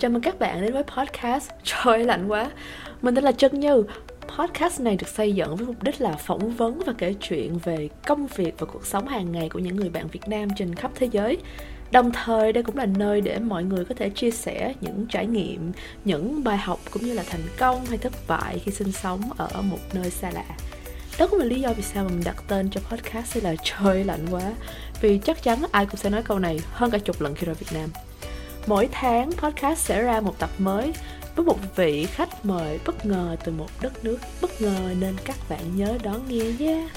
Chào mừng các bạn đến với podcast Trời lạnh quá. Mình tên là Trân Như. Podcast này được xây dựng với mục đích là phỏng vấn và kể chuyện về công việc và cuộc sống hàng ngày của những người bạn Việt Nam trên khắp thế giới. Đồng thời đây cũng là nơi để mọi người có thể chia sẻ những trải nghiệm, những bài học cũng như là thành công hay thất bại khi sinh sống ở một nơi xa lạ. Đó cũng là lý do vì sao mình đặt tên cho podcast là trời lạnh quá. Vì chắc chắn ai cũng sẽ nói câu này hơn cả chục lần khi ra Việt Nam mỗi tháng podcast sẽ ra một tập mới với một vị khách mời bất ngờ từ một đất nước bất ngờ nên các bạn nhớ đón nghe nhé.